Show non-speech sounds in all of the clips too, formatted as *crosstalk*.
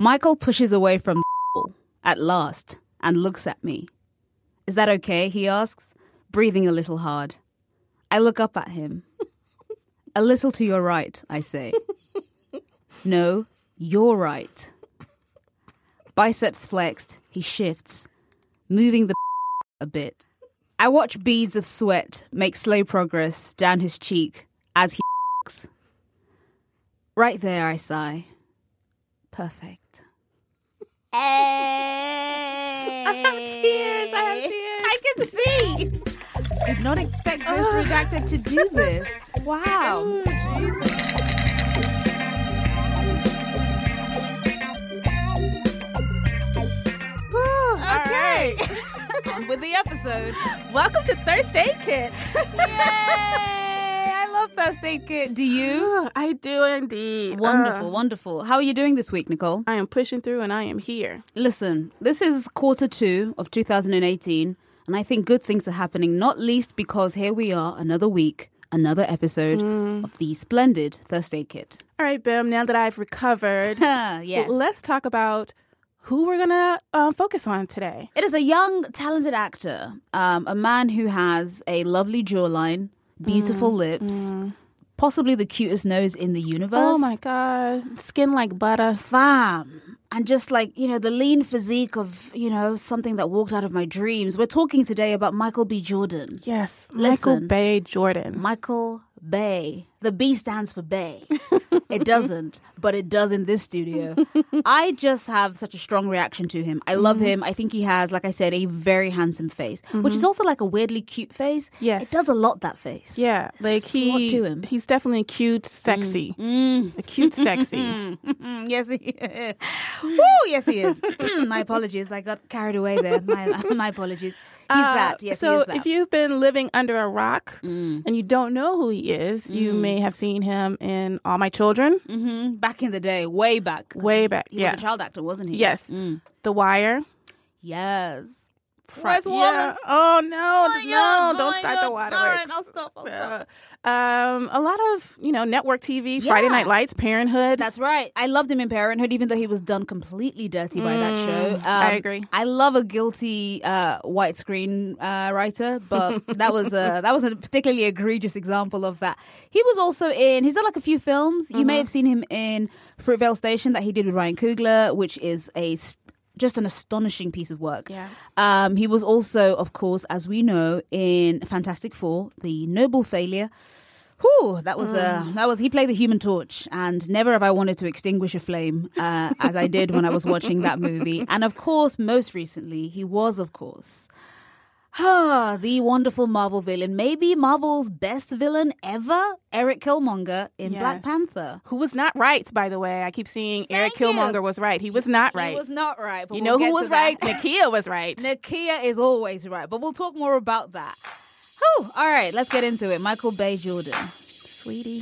Michael pushes away from the at last and looks at me. Is that okay? He asks, breathing a little hard. I look up at him. a little to your right, I say. no, you're right. Biceps flexed, he shifts, moving the a bit. I watch beads of sweat make slow progress down his cheek as he Right there, I sigh. Perfect. Hey. I have tears. I have tears. I can see. Did not expect this redacted to do this. Wow. Oh, okay. On *laughs* with the episode. Welcome to Thirst Aid Kit. *laughs* Yay! Love First Aid Kit. Do you? *sighs* I do indeed. Wonderful, Uh, wonderful. How are you doing this week, Nicole? I am pushing through and I am here. Listen, this is quarter two of 2018, and I think good things are happening, not least because here we are, another week, another episode of the splendid Thirst Aid Kit. All right, Bim, now that I've recovered, *laughs* yes. let's talk about who we're going to um, focus on today. It is a young, talented actor, um, a man who has a lovely jawline, beautiful mm, lips, mm. possibly the cutest nose in the universe. Oh my God. Skin like butter. fam. And just like, you know, the lean physique of, you know, something that walked out of my dreams. We're talking today about Michael B. Jordan. Yes. Michael Listen. Bay Jordan. Michael Bay. The B stands for Bay. *laughs* it doesn't, but it does in this studio. I just have such a strong reaction to him. I love mm-hmm. him. I think he has, like I said, a very handsome face, which is mm-hmm. also like a weirdly cute face. Yes. It does a lot, that face. Yeah, like he to him. he's definitely cute, sexy. Mm. Mm. A cute, sexy. Mm, *laughs* yes, he is. Mm. Woo, yes, he is. *clears throat* my apologies. I got carried away there. My, *laughs* my apologies. He's Uh, that. Yes, so he is that. if you've been living under a rock and you don't know who he is, you may have seen him in All My Children, hmm Back in the day, way back. way back. He yeah, was a child actor, wasn't he? yes, Mm. The Wire. Yes. Where's yeah. Oh no, my no! God, oh don't my start the waterworks. I'll stop, I'll stop. Uh, um, a lot of you know network TV, Friday Night Lights, Parenthood. That's right. I loved him in Parenthood, even though he was done completely dirty by that show. Um, I agree. I love a guilty uh, white screen uh, writer, but *laughs* that was a that was a particularly egregious example of that. He was also in. He's done like a few films. You may have seen him in Fruitvale Station that he did with Ryan Coogler, which is a just an astonishing piece of work. Yeah. Um, he was also, of course, as we know, in Fantastic Four, the Noble Failure. Whew, that was a that was he played the Human Torch, and never have I wanted to extinguish a flame uh, as I did when I was watching that movie. And of course, most recently, he was, of course, the wonderful Marvel villain, maybe Marvel's best villain ever, Eric Killmonger in Black Panther. who was not right, by the way. I keep seeing Eric you. Killmonger was right. He was not right. He was not right. But you we'll know who was right? Nakia was right. *laughs* Nakia is always right, but we'll talk more about that. Whew, all right, let's get into it. Michael Bay Jordan. Sweetie.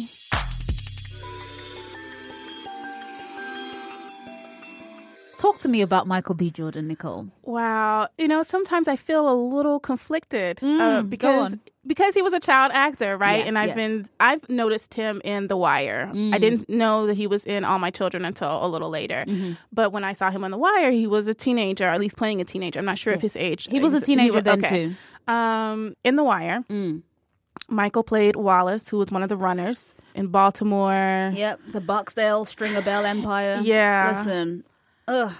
Talk to me about Michael B. Jordan, Nicole. Wow. You know, sometimes I feel a little conflicted uh, Mm, go because because he was a child actor, right? Yes, and I've yes. been I've noticed him in The Wire. Mm. I didn't know that he was in All My Children until a little later. Mm-hmm. But when I saw him on The Wire, he was a teenager, or at least playing a teenager. I'm not sure of his age. He was a teenager was- then okay. too. Um, in The Wire, Mm. Michael played Wallace, who was one of the runners in Baltimore. Yep, the Barksdale Stringer Bell Empire. Yeah. Listen, ugh,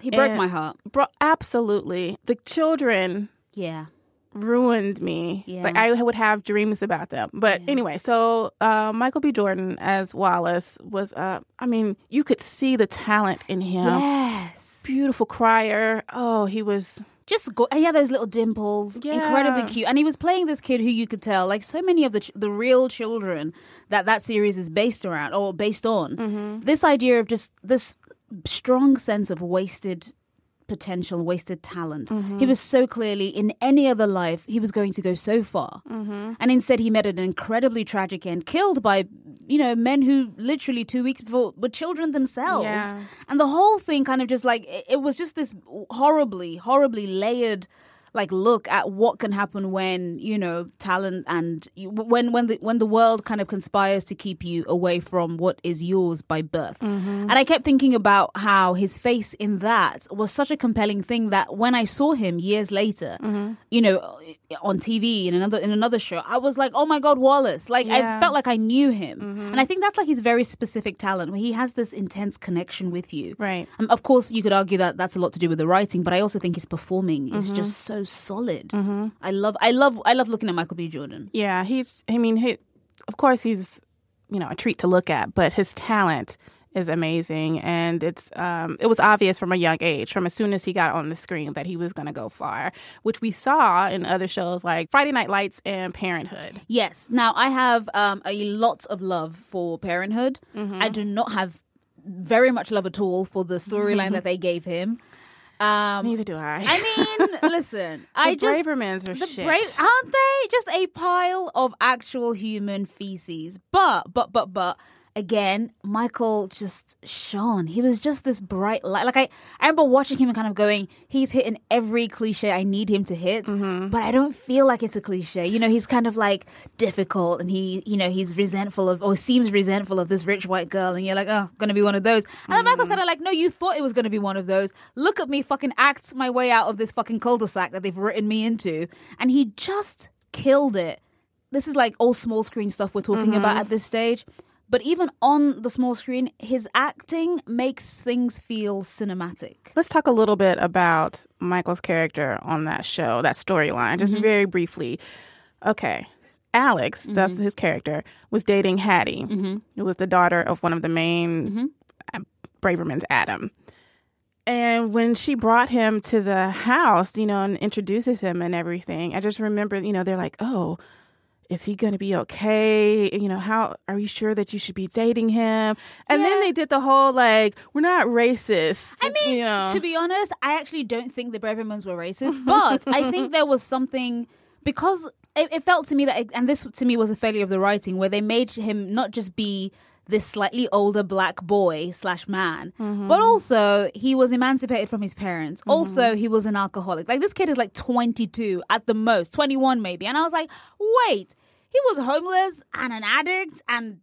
he broke And- my heart. Bro, absolutely. The children Yeah. ruined me. Yeah. Like I would have dreams about them. But anyway, so uh, Michael B. Jordan as Wallace was. Uh, I mean, you could see the talent in him. Yes. Beautiful crier. Oh, he was. Just go. And he had those little dimples, Yeah. incredibly cute. And he was playing this kid who you could tell, like so many of the ch- the real children that that series is based around or based on. Mm-hmm. This idea of just this strong sense of wasted potential, wasted talent. Mm-hmm. He was so clearly in any other life he was going to go so far, Mm-hmm. and instead he met an incredibly tragic end, killed by you know men who literally two weeks before were children themselves, Yeah. and the whole thing kind of just like it, it was just this horribly, horribly layered. Like look at what can happen when you know talent and you, when when the when the world kind of conspires to keep you away from what is yours by birth. Mm-hmm. And I kept thinking about how his face in that was such a compelling thing that when I saw him years later, mm-hmm. you know, uh, on TV in another in another show, I was like, oh my god, Wallace! Like I felt like I knew him, mm-hmm. and I think that's like his very specific talent where he has this intense connection with you. Right. Um, of course, you could argue that that's a lot to do with the writing, but I also think his performing is just so solid. I love, I love, I love looking at Michael B. Jordan. Yeah, he's. I mean, he, of course, he's you know a treat to look at, but his talent is amazing, and it's um, it was obvious from a young age, from as soon as he got on the screen, that he was going to go far, which we saw in other shows like Friday Night Lights and Parenthood. Yes. Now I have um, a lot of love for Parenthood. I do not have very much love at all for the storyline *laughs* that they gave him. Um, Neither do I. I mean, *laughs* listen, I the just Bravermans are the shit. brave aren't they just a pile of actual human feces but but but but again michael just shone. He was just this bright light. Like i i remember watching him and kind of going he's hitting every cliche i need him to hit Mm-hmm. but i don't feel like it's a cliche. You know he's kind of like difficult and he you know he's resentful of or seems resentful of this rich white girl and you're like oh gonna be one of those. And then michael's Mm. kind of like no you thought it was gonna be one of those. Look at me fucking act my way out of this fucking cul-de-sac that they've written me into. And he just killed it. This is like all small screen stuff we're talking about Mm-hmm. at this stage but even on the small screen his acting makes things feel cinematic Let's talk a little bit about Michael's character on that show, that storyline, just Mm-hmm. very briefly. Okay. Alex, that's Mm-hmm. his character, was dating Hattie, who was the daughter of one of the main Mm-hmm. uh, Bravermans, Adam. And when she brought him to the house, you know, and introduces him and everything, I just remember, you know, they're like, oh, is he going to be okay? You know, how are you sure that you should be dating him? And then they did the whole like, we're not racist. I mean, you know. to be honest, I actually don't think the Bravermans were racist, *laughs* but I think there was something because it, it felt to me that, and this to me was a failure of the writing, where they made him not just be this slightly older black boy slash man, mm-hmm. but also he was emancipated from his parents. Mm-hmm. Also, he was an alcoholic. Like this kid is like 22 at the most, 21 maybe, and I was like, wait, he was homeless and an addict and.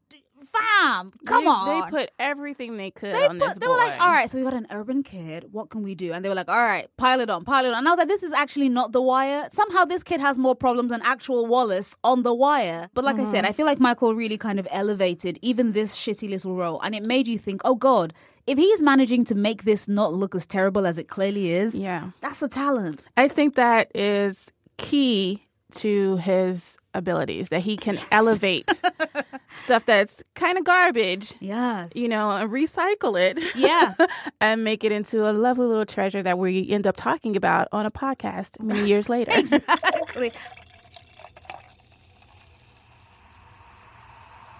Fam, come they, on. They put everything they could They, on this put, they boy. were like, all right, so we got an urban kid. What can we do? And they were like, all right, pile it on, pile it on. And I was like, this is actually not The Wire. Somehow this kid has more problems than actual Wallace on The Wire. But like I said, mm-hmm. I feel like Michael really kind of elevated even this shitty little role. And it made you think, oh God, if he is managing to make this not look as terrible as it clearly is, Yeah. that's a talent. I think that is key to his abilities, that he can elevate *laughs* stuff that's kind of garbage, Yes. you know, and recycle it. Yeah. *laughs* and make it into a lovely little treasure that we end up talking about on a podcast many years *laughs* later. exactly.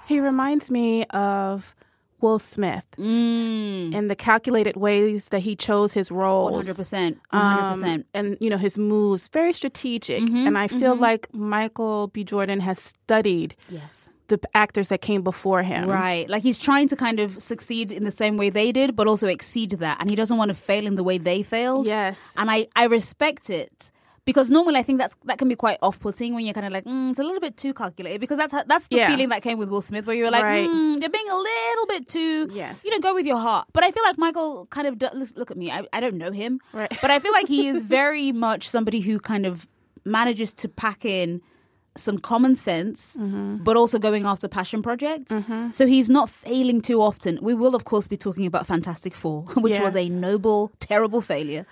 He reminds me of Will Smith Mm. and the calculated ways that he chose his roles. 100%. 100%. um, and you know his moves very strategic Mm-hmm, and i feel like michael b jordan has studied yes. The actors that came before him Right. Like he's trying to kind of succeed in the same way they did, but also exceed that. And he doesn't want to fail in the way they failed. yes And I, I respect it. Because normally I think that's that can be quite off-putting when you're kind of like, mm, it's a little bit too calculated. Because that's that's the Yeah. feeling that came with Will Smith, where you were like, Right. mm, you're being a little bit too, Yes. you know, go with your heart. But I feel like Michael kind of does, look at me. I, I don't know him, Right. but I feel like he is *laughs* very much somebody who kind of manages to pack in some common sense, Mm-hmm. but also going after passion projects. So he's not failing too often. We will, of course, be talking about Fantastic Four, *laughs* which was a noble, terrible failure.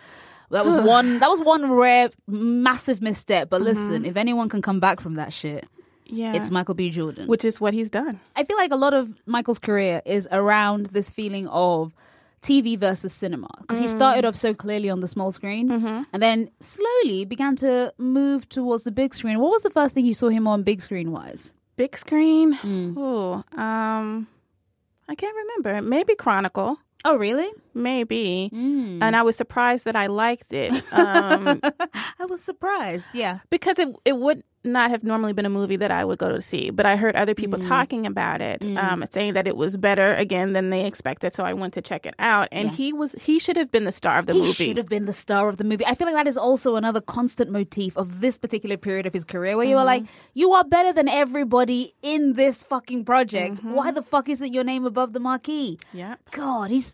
That was *sighs* one. That was one rare, massive misstep. But listen, if anyone can come back from that shit, yeah it's Michael B. Jordan. which is what he's done I feel like a lot of Michael's career is around this feeling of TV versus cinema because he started off so clearly on the small screen and then slowly began to move towards the big screen. What was the first thing you saw him on big screen wise? big screen Mm. oh um i can't remember maybe chronicle Oh, really? maybe Mm. and i was surprised that i liked it um *laughs* I was surprised. Yeah. because it it would not have normally been a movie that I would go to see, but I heard other people Mm. talking about it, um, saying that it was better again than they expected. So I went to check it out, and Yeah. he was he should have been the star of the he movie. should have been the star of the movie. I feel like that is also another constant motif of this particular period of his career where you are like, Mm-hmm. you are better than everybody in this fucking project. Mm-hmm. Why the fuck isn't your name above the marquee? Yeah. God, he's.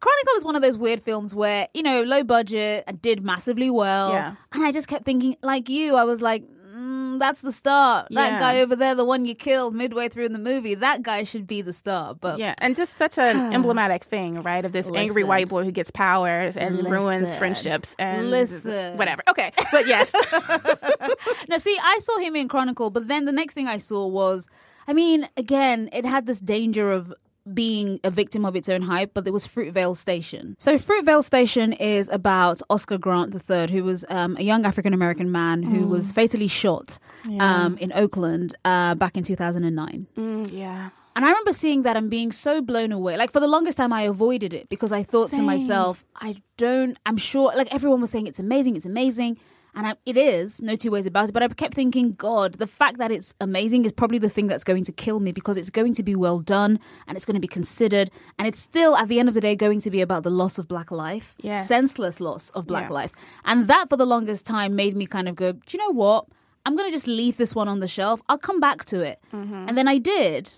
Chronicle is one of those weird films where, you know, low budget and did massively well. Yeah. And I just kept thinking, like you, I was like, mm, that's the star. That guy over there, the one you killed midway through in the movie, that guy should be the star. But Yeah, and just such an *sighs* emblematic thing, right? Of this angry white boy who gets powers and ruins friendships and Listen. whatever. Okay, but yes, *laughs* *laughs* now, see, I saw him in Chronicle, but then the next thing I saw was, I mean, again, it had this danger of being a victim of its own hype, but it was Fruitvale Station. So Fruitvale Station is about Oscar Grant III, who was um, a young African American man who was fatally shot um, in Oakland uh, back in 2009. Mm, yeah, And I remember seeing that and being so blown away. Like for the longest time, I avoided it because I thought to myself, I don't, I'm sure, like everyone was saying, it's amazing, it's amazing. And I, it is, no two ways about it. But I kept thinking, God, the fact that it's amazing is probably the thing that's going to kill me because it's going to be well done and it's going to be considered. And it's still, at the end of the day, going to be about the loss of black life, Yes. senseless loss of black Yeah. life. And that, for the longest time, made me kind of go, do you know what? I'm going to just leave this one on the shelf. I'll come back to it. Mm-hmm. And then I did.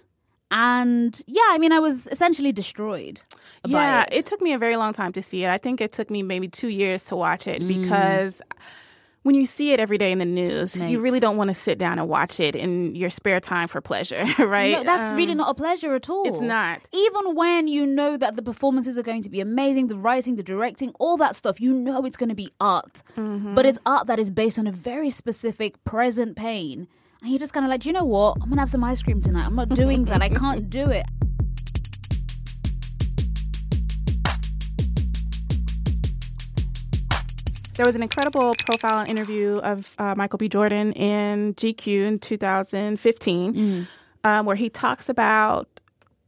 And yeah, I mean, I was essentially destroyed. by yeah. it. It took me a very long time to see it. I think it took me maybe two years to watch Mm. it because. When you see it every day in the news, Mate. you really don't want to sit down and watch it in your spare time for pleasure, *laughs* right? No, that's Um, really not a pleasure at all. it's not. Even when you know that the performances are going to be amazing, the writing, the directing, all that stuff, you know it's going to be art. Mm-hmm. But it's art that is based on a very specific present pain. And you're just kind of like, "Do you know what? I'm going to have some ice cream tonight. I'm not doing that. I can't do it. There was an incredible profile and interview of uh, Michael B. Jordan in GQ in 2015, um, where he talks about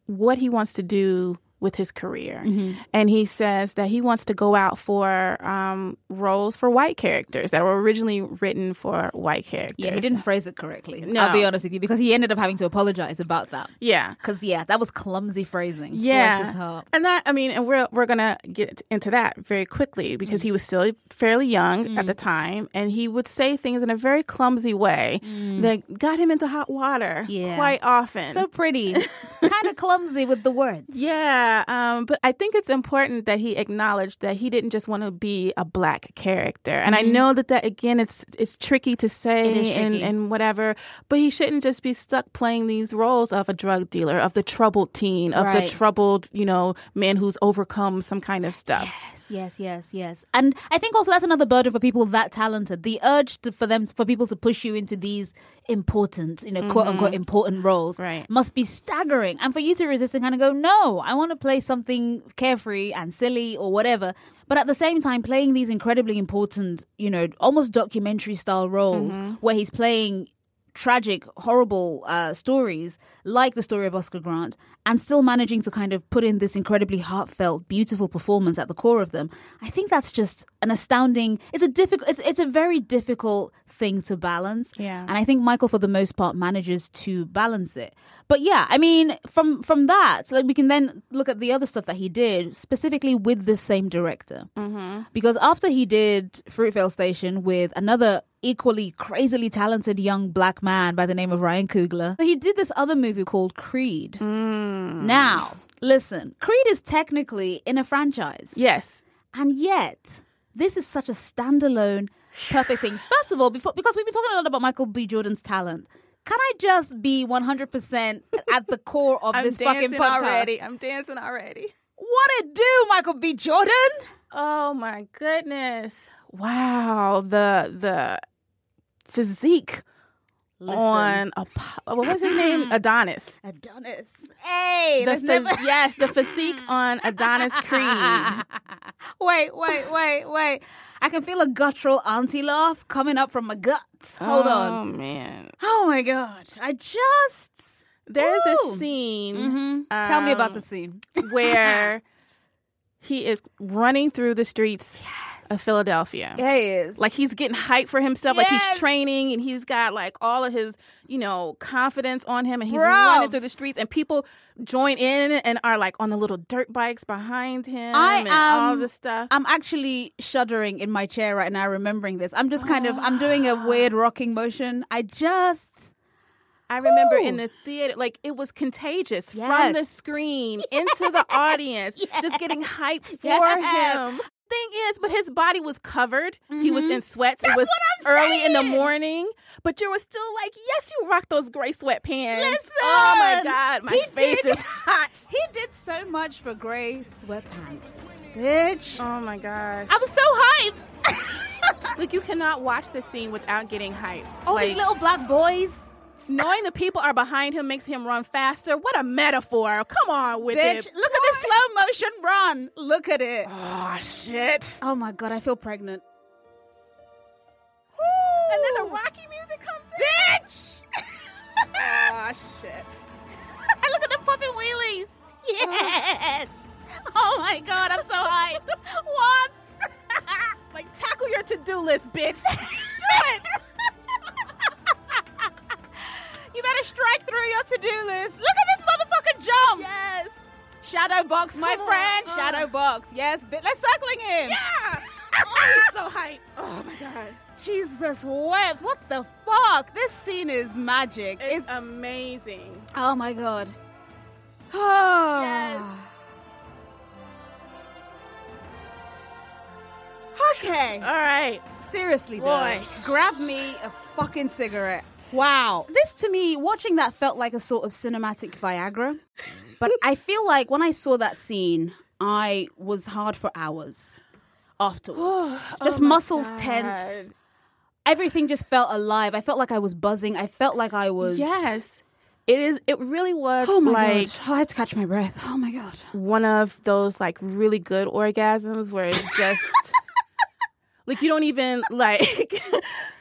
what he wants to do with his career. Mm-hmm. And he says that he wants to go out for um, roles for white characters that were originally written for white characters. Yeah, he didn't phrase it correctly. No. I'll be honest with you, because he ended up having to apologize about that. Yeah. Because, yeah, that was clumsy phrasing. Yeah, Bless his heart. and that I mean, and we're we're gonna get into that very quickly because mm. he was still fairly young at mm. the time, and he would say things in a very clumsy way mm. that got him into hot water Yeah. quite often. So pretty. *laughs* kind of clumsy with the words. yeah, um, but I think it's important that he acknowledged that he didn't just want to be a black character, and I know that that again, it's it's tricky to say Mm-hmm. Is and and whatever, but he shouldn't just be stuck playing these roles of a drug dealer, of the troubled teen, of Right. the troubled, you know, man who's overcome some kind of stuff. Yes, yes, yes, yes. And I think also that's another burden for people that talented. The urge to, for them, for people to push you into these important, you know, quote unquote important roles Right. must be staggering. And for you to resist and kind of go, no, I want to play something carefree and silly or whatever. But at the same time, playing these incredibly important, you know, almost documentary style roles mm-hmm. where he's playing tragic, horrible uh, stories like the story of Oscar Grant, and still managing to kind of put in this incredibly heartfelt, beautiful performance at the core of them. I think that's just an astounding. It's a difficult. It's, it's a very difficult thing to balance. Yeah. and I think Michael, for the most part, manages to balance it. But yeah, I mean, from from that, like we can then look at the other stuff that he did specifically with this same director, mm-hmm. because after he did Fruitvale Station with another equally crazily talented young black man by the name of Ryan Coogler. He did this other movie called Creed. Hmm. Now, listen, Creed is technically in a franchise. Yes. And yet, this is such a standalone, perfect thing. *sighs* First of all, before, because we've been talking a lot about Michael B. Jordan's talent, can I just be 100% at the core of *laughs* this fucking podcast? already. I'm dancing already. What it do, Michael B. Jordan? Oh my goodness. Wow. The the physique Listen. on a what was his name? *laughs* Adonis. Adonis. Hey, The never- yes, the physique *laughs* on Adonis Creed. wait, wait, wait, wait. I can feel a guttural auntie laugh coming up from my guts. Hold oh, on. Oh man. Oh my god. I just. There's Ooh. a scene Mhm. Tell me about um, the scene. where *laughs* he is running through the streets of Philadelphia. Yeah, he is. Like he's getting hype for himself. Like he's training and he's got like all of his, you know, confidence on him and he's Bro. running through the streets and people join in and are like on the little dirt bikes behind him I and all am- this stuff. I'm actually shuddering in my chair right now, remembering this. I'm just kind of, I'm doing a ah. weird rocking motion. I just, I remember in the theater, like it was contagious from the screen *laughs* into the audience, just getting hype for Yes. him. Thing is, but his body was covered. He was in mm-hmm. sweats. That's it was what I'm early in the morning, but you were still like, yes, you rock those gray sweatpants. Listen, oh my god, my face did- is hot. he did so much for gray sweatpants. Bitch. Oh my God. I was so hyped. *laughs* Look, you cannot watch this scene without getting hyped. All like, these little black boys. Knowing the people are behind him makes him run faster. What a metaphor. Come on with it. Bitch, it. look at this slow motion run. Look at it. Oh, shit. Oh my god, I feel pregnant. And then the Rocky music comes in. Bitch! *laughs* Oh, shit. I look at the puppet wheelies. Yes. Oh my god, I'm so hyped. *laughs* What? *laughs* Like, tackle your to do list, bitch. Do it. You better strike through your to-do list. Look at this motherfucker jump. Yes. Shadow box, my Come friend. uh. Shadow box. Yes, let's circling him. Yeah. *laughs* Oh, he's so hype. Oh, my God. Jesus wept. What the fuck? This scene is magic. It's, It's, amazing. oh my god. Oh. *sighs* Yes. Okay. All right. Seriously, though. Boy. Grab me a fucking cigarette. Wow. This to me, watching that felt like a sort of cinematic Viagra. But I feel like when I saw that scene, I was hard for hours afterwards. *sighs* Oh just Oh muscles God. tense. Everything just felt alive. I felt like I was buzzing. I felt like I was. Yes. It is. It really was Oh my like god. Oh, I had to catch my breath. Oh my god. one of those like really good orgasms where it's just *laughs* like you don't even like *laughs*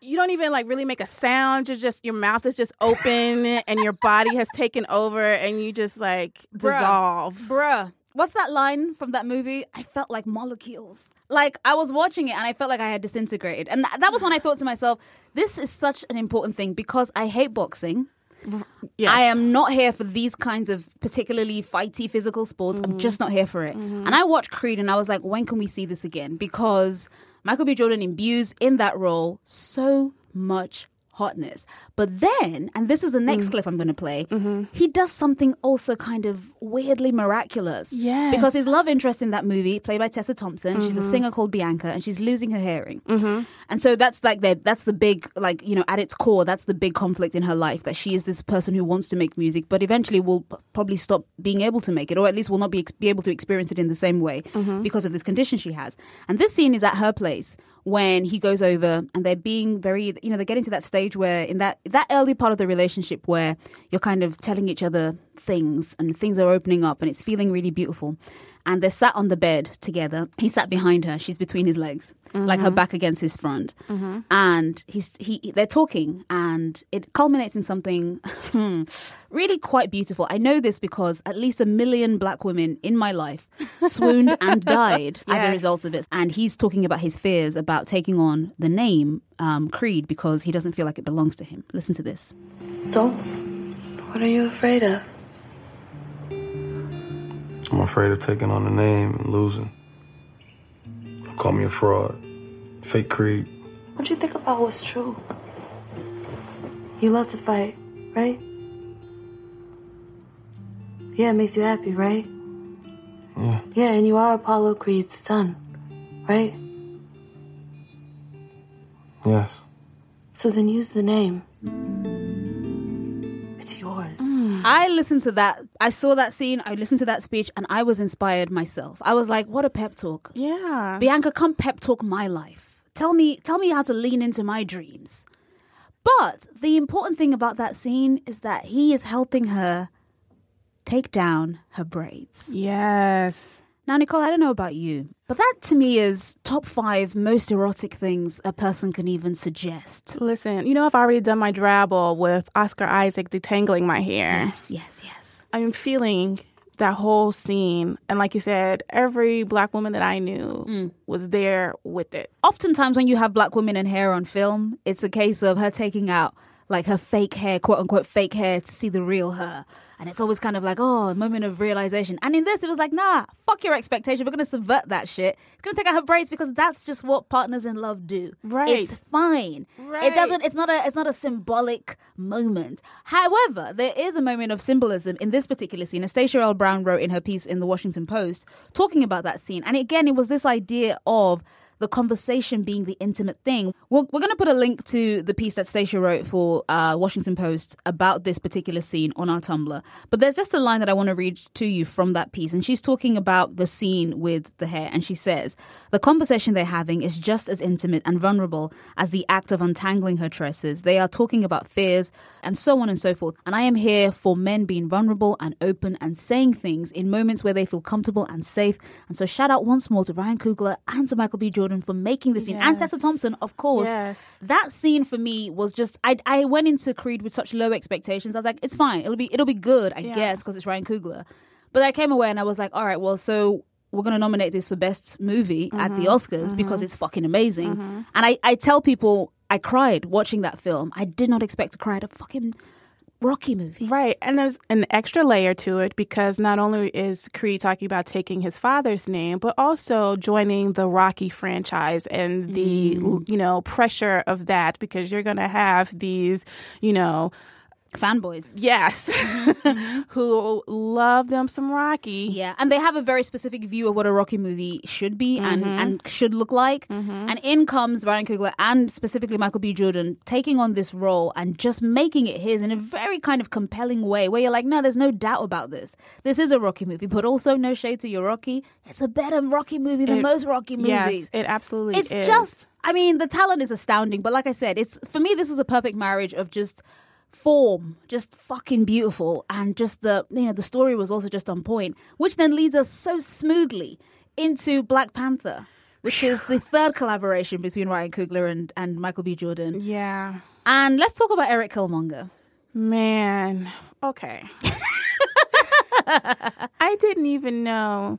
you don't even like really make a sound. You're just your mouth is just open *laughs* and your body has taken over and you just like Bruh. dissolve. Bruh. What's that line from that movie? I felt like molecules. Like I was watching it and I felt like I had disintegrated. And th- that was when I thought to myself, this is such an important thing because I hate boxing. *laughs* Yes. I am not here for these kinds of particularly fighty physical sports. I'm mm-hmm. just not here for it. Mm-hmm. And I watched Creed and I was like, when can we see this again? Because Michael B. Jordan imbues in that role so much hotness. But then, and this is the next mm. clip I'm going to play, mm-hmm. he does something also kind of weirdly miraculous. Yeah. Because his love interest in that movie, played by Tessa Thompson, she's a mm-hmm. singer called Bianca, and she's losing her hearing. Mm-hmm. And so that's like the, that's the big like you know at its core that's the big conflict in her life that she is this person who wants to make music but eventually will probably stop being able to make it or at least will not be ex- be able to experience it in the same way because of this condition she has. And this scene is at her place when he goes over and they're being very you know they're getting to that stage where in that that early part of the relationship where you're kind of telling each other things and things are opening up and it's feeling really beautiful. And they're sat on the bed together. He sat behind her. She's between his legs like her uh-huh. back against his front. Uh-huh. And he's he they're talking and it culminates in something hmm, really quite beautiful. I know this because at least a million black women in my life swooned and *laughs* died as a result of it. And he's talking about his fears about taking on the name um, creed because he doesn't feel like it belongs to him. Listen to this. So, what are you afraid of? I'm afraid of taking on the name and losing. Call me a fraud. Fake Creed. What you think about what's true? You love to fight, right? Yeah, it makes you happy, right? Yeah. Yeah, and you are Apollo Creed's son, right? Yes. So then use the name. I listened to that. I saw that scene. I listened to that speech, and I was inspired myself. I was like, "What a pep talk, Yeah. Bianca! Come pep talk my life. Tell me, tell me how to lean into my dreams." But the important thing about that scene is that he is helping her take down her braids. Yes. Now, Nicole, I don't know about you, but that to me is top five most erotic things a person can even suggest. Listen, you know I've already done my drabble with Oscar Isaac detangling my hair. Yes, yes, yes. I'm feeling that whole scene. And like you said, every black woman that I knew Mm. was there with it. Oftentimes, when you have black women in hair on film, it's a case of her taking out like her fake hair, quote unquote fake hair, to see the real her. And it's always kind of like, oh, a moment of realization. And in this, it was like, nah, fuck your expectation. We're going to subvert that shit. It's going to take out her braids because that's just what partners in love do. Right. It's fine. Right. It doesn't, it's not a, it's not a symbolic moment. However, there is a moment of symbolism in this particular scene. Anastasia L. Brown wrote in her piece in the Washington Post talking about that scene. And again, it was this idea of the conversation being the intimate thing. We're, we're going to put a link to the piece that Stacia wrote for uh, Washington Post about this particular scene on our Tumblr. But there's just a line that I want to read to you from that piece. And she's talking about the scene with the hair. And she says, The conversation they're having is just as intimate and vulnerable as the act of untangling her tresses. They are talking about fears and so on and so forth. And I am here for men being vulnerable and open and saying things in moments where they feel comfortable and safe. And so shout out once more to Ryan Coogler and to Michael B. Jordan for making the scene. And Tessa Thompson, of course. Yes. That scene for me was just I I went into Creed with such low expectations. I was like, it's fine. It'll be it'll be good, I Yeah. guess, because it's Ryan Coogler. But I came away and I was like, all right, well, so we're going to nominate this for best movie at Mm-hmm. the Oscars because it's fucking amazing. And I, I tell people I cried watching that film. I did not expect to cry at a fucking Rocky movie. Right. And there's an extra layer to it because not only is Creed talking about taking his father's name, but also joining the Rocky franchise and the, Mm. you know, pressure of that because you're going to have these, you know, Fanboys. yes, *laughs* who love them some Rocky. Yeah, and they have a very specific view of what a Rocky movie should be and, Mm-hmm. and should look like. And in comes Ryan Coogler and specifically Michael B. Jordan taking on this role and just making it his in a very kind of compelling way where you're like, no, there's no doubt about this. This is a Rocky movie, but also no shade to your Rocky. It's a better Rocky movie than It- most Rocky movies. Yes, it absolutely it's is. just i mean the talent is astounding but like i said it's for me this was a perfect marriage of just form just fucking beautiful and just the you know the story was also just on point which then leads us so smoothly into black panther which is the *sighs* third collaboration between Ryan Coogler and, and Michael B. Jordan. Yeah. And let's talk about Eric Killmonger. Man. Okay. *laughs* I didn't even know.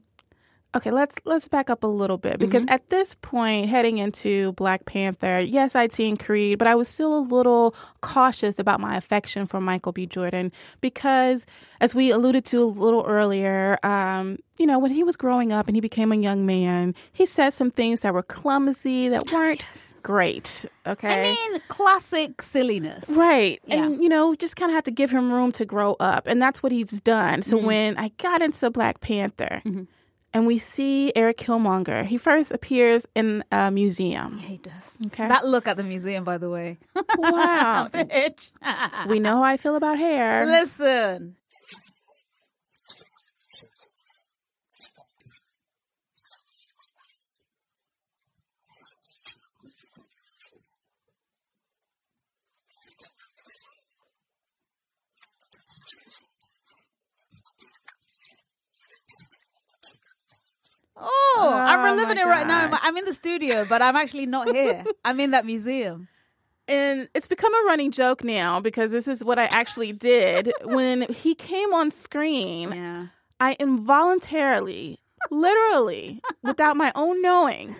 Okay, let's let's back up a little bit because Mm-hmm. at this point, heading into Black Panther, yes, I'd seen Creed, but I was still a little cautious about my affection for Michael B. Jordan because, as we alluded to a little earlier, um, you know, when he was growing up and he became a young man, he said some things that were clumsy, that weren't great. Okay, I mean, classic silliness. Right. Yeah. And, you know, just kind of had to give him room to grow up. And that's what he's done. Mm-hmm. So when I got into Black Panther and we see Eric Killmonger, he first appears in a museum. He does. Okay. That look at the museum, by the way. *laughs* Wow. Bitch. we know how I feel about hair. Listen. My it right now. I'm in the studio, but I'm actually not here. I'm in that museum. And it's become a running joke now because this is what I actually did. when he came on screen, Yeah. I involuntarily, literally, without my own knowing,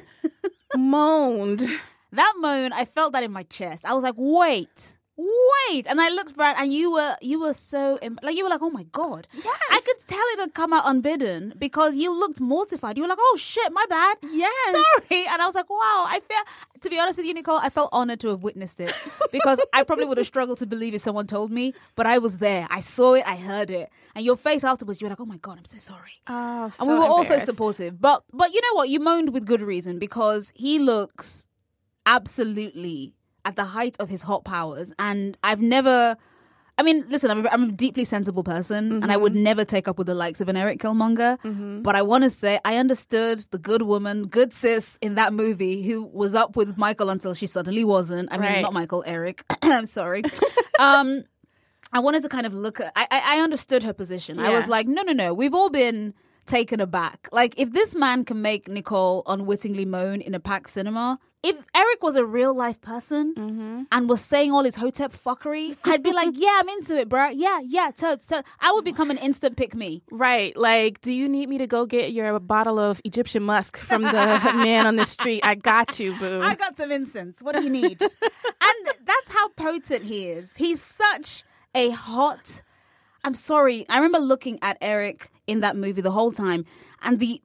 moaned. That moment, I felt that in my chest. I was like, wait, wait. And I looked back and you were you were so im- like you were like, oh my god. Yes. I could tell it had come out unbidden because you looked mortified. You were like, oh shit, my bad. Yes. Sorry. And I was like, wow, I feel to be honest with you, Nicole, I felt honored to have witnessed it. Because I probably would have struggled to believe if someone told me, but I was there. I saw it, I heard it. And your face afterwards, you were like, oh my god, I'm so sorry. Oh, And we were also supportive. But but you know what? You moaned with good reason because he looks absolutely at the height of his hot powers. And I've never I mean, listen, I'm a, I'm a deeply sensible person, and I would never take up with the likes of an Eric Killmonger. But I want to say, I understood the good woman, good sis in that movie who was up with Michael until she suddenly wasn't. I mean, Right. not Michael, Eric. *coughs* I'm sorry. *laughs* um, I wanted to kind of look at. I, I I understood her position. I was like, no, no, no. We've all been taken aback. Like, if this man can make Nicole unwittingly moan in a packed cinema, if Eric was a real life person Mm-hmm. and was saying all his hotep fuckery, I'd be like, *laughs* yeah, I'm into it, bro. Yeah, yeah, totes, totes. I would become an instant pick me. Right. Like, do you need me to go get your bottle of Egyptian musk from the *laughs* man on the street? I got you, boo. I got some incense. What do you need? and that's how potent he is. He's such a hot. I'm sorry. I remember looking at Eric in that movie the whole time, and the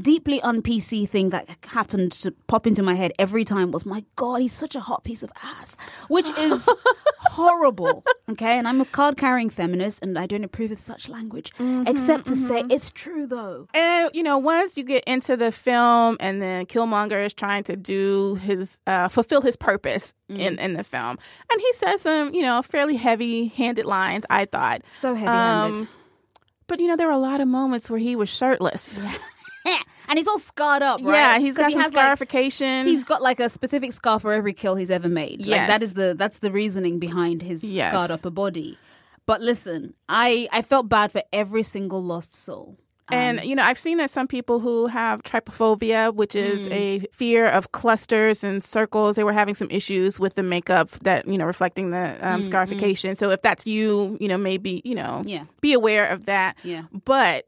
deeply un PC thing that happened to pop into my head every time was, my God, he's such a hot piece of ass, which is *laughs* horrible. Okay, and I'm a card carrying feminist, and I don't approve of such language, except to say it's true though. And you know, once you get into the film, and then Killmonger is trying to do his uh, fulfill his purpose in in the film, and he says some you know fairly heavy handed lines. I thought So heavy-handed. Um, but you know, there were a lot of moments where he was shirtless. Yeah, *laughs* and he's all scarred up, right? he's 'Cause got he some has, like, scarification. He's got like a specific scar for every kill he's ever made. Like that is the that's the reasoning behind his Yes. scarred upper body. But listen, I I felt bad for every single lost soul. And you know, I've seen that some people who have trypophobia, which is Mm. a fear of clusters and circles, they were having some issues with the makeup that you know reflecting the um, scarification. So if that's you, you know, maybe you know, Mm, Yeah. be aware of that. Yeah. But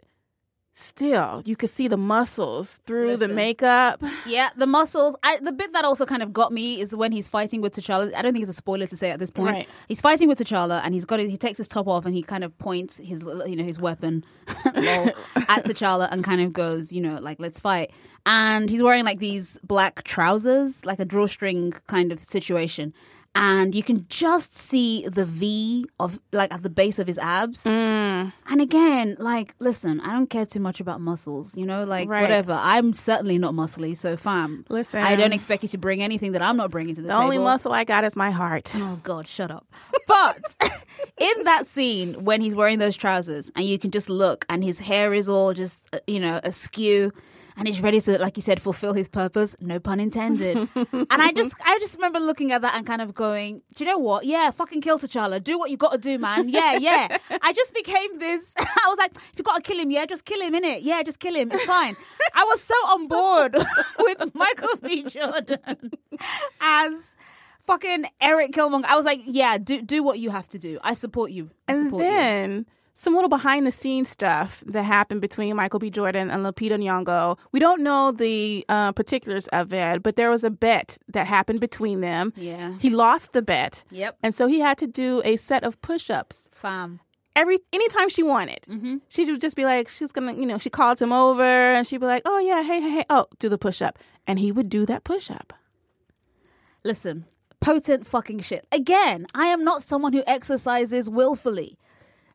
still, you could see the muscles through the makeup. Yeah, the muscles. I, the bit that also kind of got me is when he's fighting with T'Challa. I don't think it's a spoiler to say at this point. Right. He's fighting with T'Challa, and he's got his, he takes his top off and he kind of points his you know his weapon *laughs* *laughs* at T'Challa and kind of goes you know like let's fight. And he's wearing like these black trousers, like a drawstring kind of situation. And you can just see the V of like at the base of his abs. Mm. And again, like, listen, I don't care too much about muscles, you know, like Right. whatever. I'm certainly not muscly, so fam. Listen. I don't expect you to bring anything that I'm not bringing to the, The table. only muscle I got is my heart. Oh God, shut up. But *laughs* in that scene when he's wearing those trousers and you can just look and his hair is all just uh, you know askew and he's ready to like you said fulfill his purpose, no pun intended. and I just I just remember looking at that and kind of going, "Do you know what? Yeah, fucking kill T'Challa. Do what you got to do, man. Yeah, yeah." I just became this *laughs* I was like, "If you got to kill him, yeah, just kill him, innit? Yeah, just kill him. It's fine." I was so on board *laughs* with Michael B. Jordan *laughs* as fucking Eric Killmonger. I was like, yeah, do do what you have to do. I support you. I And support you. Some little behind the scenes stuff that happened between Michael B. Jordan and Lupita Nyong'o. We don't know the uh, particulars of it, but there was a bet that happened between them. Yeah. He lost the bet. Yep. And so he had to do a set of push-ups Fam. every anytime she wanted. Mm-hmm. She would just be like, she's gonna, you know, she called him over and she'd be like, oh yeah, hey, hey, hey, oh, do the push-up, and he would do that push-up. Listen, potent fucking shit. Again, I am not someone who exercises willfully.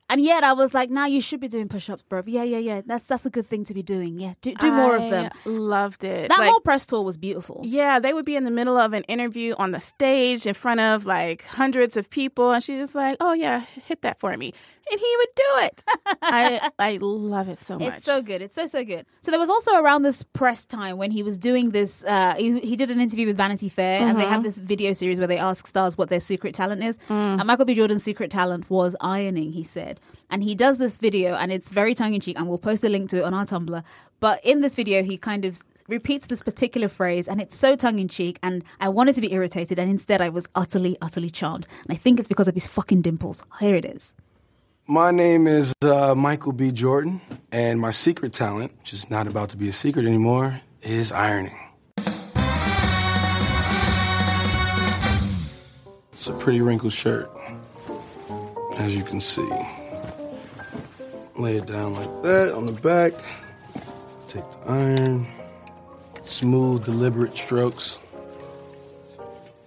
And yet I was like, nah, you should be doing push-ups, bro. Yeah, yeah, yeah. That's that's a good thing to be doing. Yeah. Do do more of them. Loved it. That Like, whole press tour was beautiful. Yeah, they would be in the middle of an interview on the stage in front of like hundreds of people, and she's just like, "Oh yeah, hit that for me," and he would do it. *laughs* I I love it so much. It's so good. It's so so good. So there was also around this press time when he was doing this. Uh, he, he did an interview with Vanity Fair, and they have this video series where they ask stars what their secret talent is. And Michael B. Jordan's secret talent was ironing. He said, and he does this video, and it's very tongue in cheek, and we'll post a link to it on our Tumblr. But in this video, he kind of repeats this particular phrase, and it's so tongue in cheek. And I wanted to be irritated, and instead, I was utterly, utterly charmed. And I think it's because of his fucking dimples. Here it is. My name is uh, Michael B. Jordan, and my secret talent, which is not about to be a secret anymore, is ironing. It's a pretty wrinkled shirt, as you can see. Lay it down like that on the back. Take the iron. Smooth, deliberate strokes.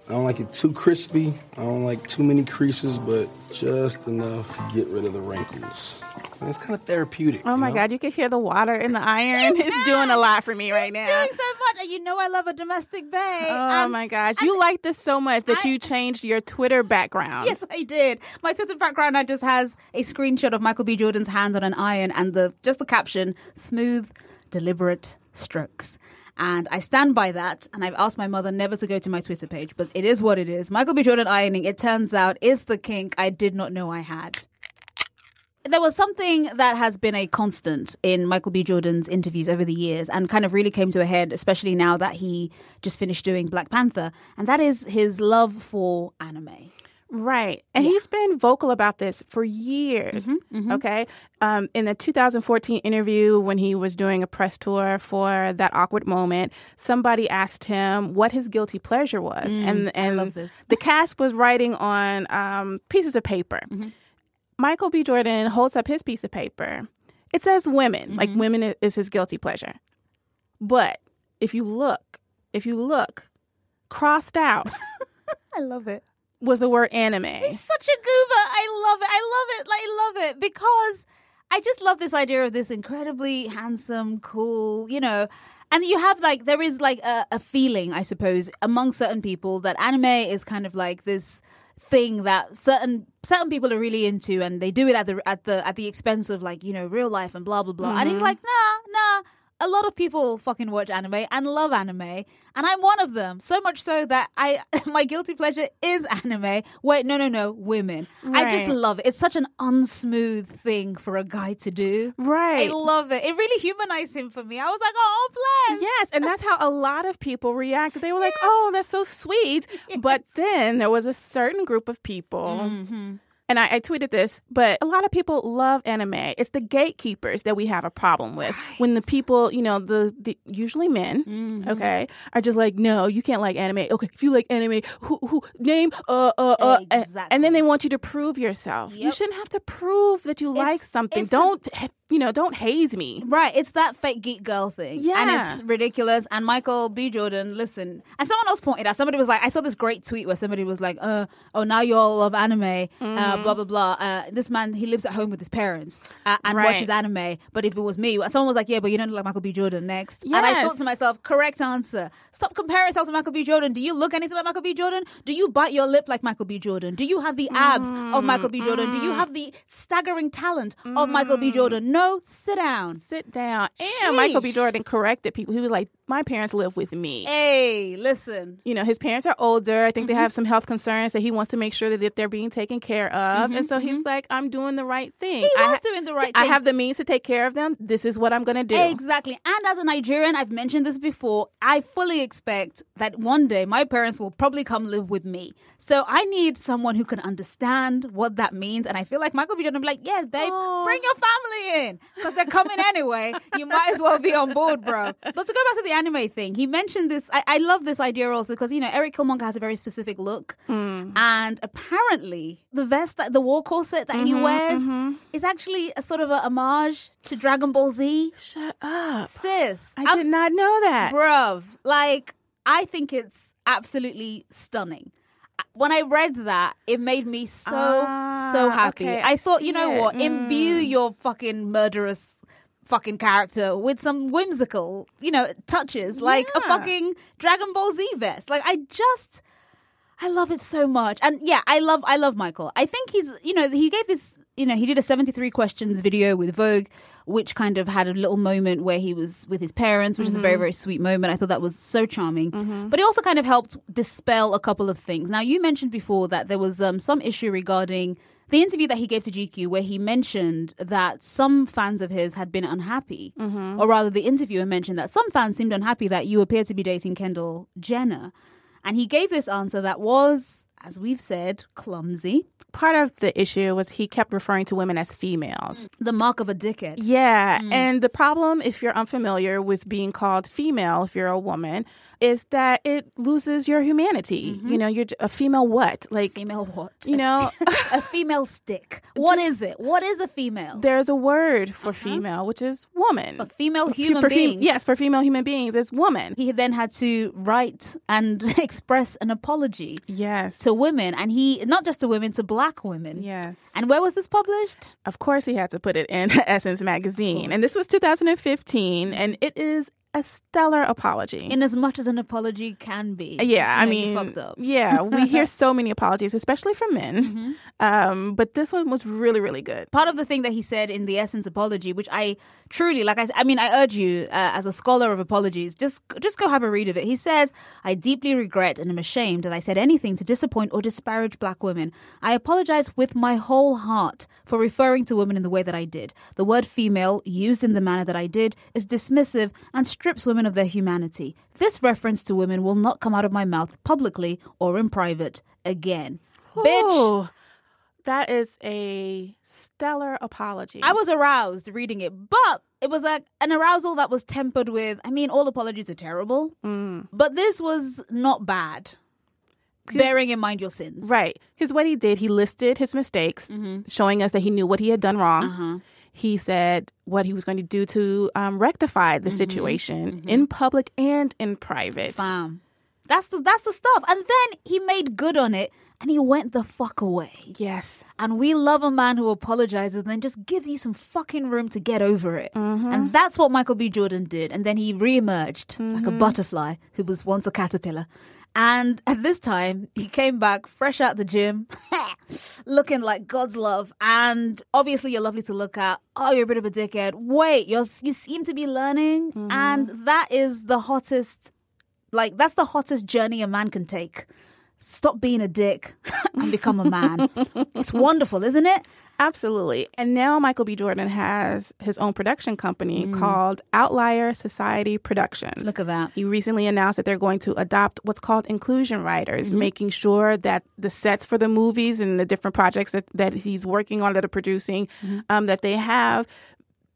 I don't like it too crispy. I don't like too many creases, but just enough to get rid of the wrinkles. And it's kind of therapeutic. Oh you my know? god, you can hear the water in the iron. It's doing a lot for me right now. Doing so much, you know I love a domestic bay. Oh And- my gosh, you like this so much that I- you changed your Twitter background. Yes, I did. My Twitter background now just has a screenshot of Michael B. Jordan's hands on an iron and the just the caption "smooth, deliberate strokes." And I stand by that. And I've asked my mother never to go to my Twitter page, but it is what it is. Michael B. Jordan ironing. It turns out is the kink I did not know I had. There was something that has been a constant in Michael B. Jordan's interviews over the years and kind of really came to a head, especially now that he just finished doing Black Panther, and that is his love for anime. Right. And he's been vocal about this for years. Mm-hmm, mm-hmm. Okay. Um, in the 2014 interview, when he was doing a press tour for that awkward moment, somebody asked him what his guilty pleasure was. Mm, and and this. the cast was writing on um, pieces of paper. Mm-hmm. Michael B. Jordan holds up his piece of paper. It says women, like women is his guilty pleasure. But if you look, if you look, crossed out *laughs* I love it. Was the word anime. He's such a goober. I love it. I love it. I love it because I just love this idea of this incredibly handsome, cool, you know. And you have like there is like a, a feeling, I suppose, among certain people that anime is kind of like this thing that certain certain people are really into, and they do it at the at the at the expense of like you know real life and blah blah blah. And he's mm-hmm. like, nah, nah. A lot of people fucking watch anime and love anime, and I'm one of them. So much so that I *laughs* my guilty pleasure is anime. Wait, no, no, no, women. I just love it. It's such an unsmooth thing for a guy to do. Right. I love it. It really humanized him for me. I was like, oh, oh bless. Yes, and that's how a lot of people reacted. They were like, "Oh, that's so sweet," *laughs* but then there was a certain group of people. Mm-hmm. And I, I tweeted this, but a lot of people love anime. It's the gatekeepers that we have a problem with. When the people, you know, the, the usually men, okay, are just like, no, you can't like anime. Okay, if you like anime, who, who name, uh, uh, uh, and- and then they want you to prove yourself. You shouldn't have to prove that you like something. Don't, you know, don't haze me. Right, it's that fake geek girl thing. Yeah. And it's ridiculous. And Michael B. Jordan, listen, and someone else pointed out, somebody was like, I saw this great tweet where somebody was like, uh, oh, now you all love anime, Mm-hmm. uh, blah, blah, blah. Uh, this man, he lives at home with his parents uh, and Right. watches anime. But if it was me, someone was like, yeah, but you don't look like Michael B. Jordan next. Yes. And I thought to myself, correct answer. Stop comparing yourself to Michael B. Jordan. Do you look anything like Michael B. Jordan? Do you bite your lip like Michael B. Jordan? Do you have the abs of Michael B. Jordan? Do you have the staggering talent of Michael B. Jordan? No, sit down. Sit down. And Michael B. Jordan corrected people. He was like, "My parents live with me." Hey, listen. you know, his parents are older. I think they mm-hmm. have some health concerns that he wants to make sure that they're being taken care of. and so mm-hmm, he's mm-hmm. like, "I'm doing the right thing. He I was doing the right I thing. have the means to take care of them. This is what I'm going to do." Exactly. And as a Nigerian, I've mentioned this before, I fully expect that one day my parents will probably come live with me. So I need someone who can understand what that means. And I feel like Michael B. Jordan will be like, yeah, babe, Aw. bring your family in. Because they're coming anyway. You might as well be on board, bro. But to go back to the anime thing, he mentioned this. I, I love this idea also because, you know, Eric Killmonger has a very specific look. And apparently, the vest, that the war corset that he wears is actually a sort of a homage to Dragon Ball Z. Shut up. Sis, I I'm- did not know that. bruv, like I think it's absolutely stunning. When I read that, it made me so Ah, so happy. okay, I I thought, you know it. Mm. what? Imbue your fucking murderous fucking character with some whimsical, you know, touches, like a fucking Dragon Ball Z vest. Like I just I love it so much. And yeah, I love I love Michael. I think he's you know, he gave this you know, he did a 73 questions video with Vogue, which kind of had a little moment where he was with his parents, which is a very, very sweet moment. I thought that was so charming. But it also kind of helped dispel a couple of things. Now, you mentioned before that there was um, some issue regarding the interview that he gave to GQ where he mentioned that some fans of his had been unhappy, mm-hmm. or rather, the interviewer mentioned that some fans seemed unhappy that you appear to be dating Kendall Jenner. And he gave this answer that was, as we've said, clumsy, Part of the issue was he kept referring to women as females. the mark of a dickhead. Yeah. Mm. And the problem, if you're unfamiliar with being called female, if you're a woman, is that it loses your humanity. Mm-hmm. You know, you're a female what? Like, Female what? you know, *laughs* a female stick. *laughs* What is it? What is a female? there's a word for uh-huh. female, which is woman. A female human for fem- yes, for female human beings, it's woman. He then had to write and *laughs* express an apology Yes. to women, and he not just to women, to black women. Yes. And where was this published? Of course, he had to put it in Essence magazine. And this was 2015, mm-hmm. and it is a stellar apology. In as much as an apology can be. yeah, I You know, you mean, fucked up. yeah, we *laughs* hear so many apologies, especially from men. Mm-hmm. Um, but this one was really, really good. part of the thing that he said in the essence apology which i truly like I mean i urge you uh, as a scholar of apologies just just go have a read of it he says i deeply regret and am ashamed that i said anything to disappoint or disparage black women i apologize with my whole heart for referring to women in the way that i did the word female used in the manner that i did is dismissive and strips women of their humanity this reference to women will not come out of my mouth publicly or in private again bitch that is a stellar apology. I was aroused reading it, but it was like an arousal that was tempered with. I mean, all apologies are terrible, Mm. but this was not bad. Bearing in mind your sins, Right. Because what he did, he listed his mistakes, Mm-hmm. showing us that he knew what he had done wrong. Uh-huh. He said what he was going to do to um, rectify Mm-hmm. the situation in public and in private. Fam. That's the that's the stuff. And then he made good on it, and he went the fuck away. Yes. And we love a man who apologizes and then just gives you some fucking room to get over it. And that's what Michael B. Jordan did. And then he reemerged like a butterfly who was once a caterpillar. And at this time, he came back fresh out the gym, *laughs* looking like God's love. And obviously, you're lovely to look at. Oh, you're a bit of a dickhead. Wait, you're, you seem to be learning. Mm-hmm. And that is the hottest, like, that's the hottest journey a man can take. Stop being a dick *laughs* and become a man. *laughs* it's wonderful, isn't it? Absolutely. And now Michael B. Jordan has his own production company Mm. called Outlier Society Productions. Look at that. He recently announced that they're going to adopt what's called inclusion writers, Mm-hmm. making sure that the sets for the movies and the different projects that, that he's working on that are producing, Mm-hmm. um, that they have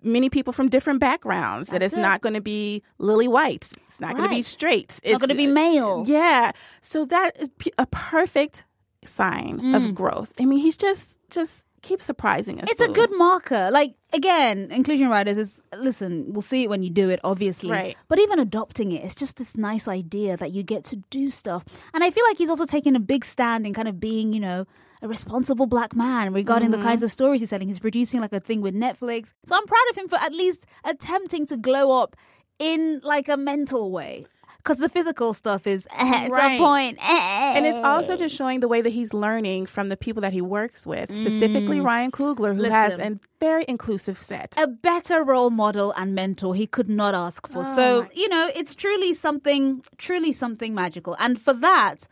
many people from different backgrounds. that it's it. not going to be lily white. It's not going to be Right. straight. Not going to be male. Yeah. So that is a perfect sign of growth. I mean, he's just just keeps surprising us. It's a good marker. Like again, inclusion writers is listen, we'll see it when you do it, obviously. Right. But even adopting it, it's just this nice idea that you get to do stuff. And I feel like he's also taking a big stand in kind of being, you know, a responsible black man regarding the mm-hmm. kinds of stories he's telling. He's producing like a thing with Netflix. So I'm proud of him for at least attempting to glow up in like a mental way. Because the physical stuff is *laughs* eh, it's Right. a point. eh. And it's also just showing the way that he's learning from the people that he works with, specifically Ryan Coogler, who has Mm. A very inclusive set. a better role model and mentor he could not ask for. so, you know, it's truly something, truly something magical. And for that,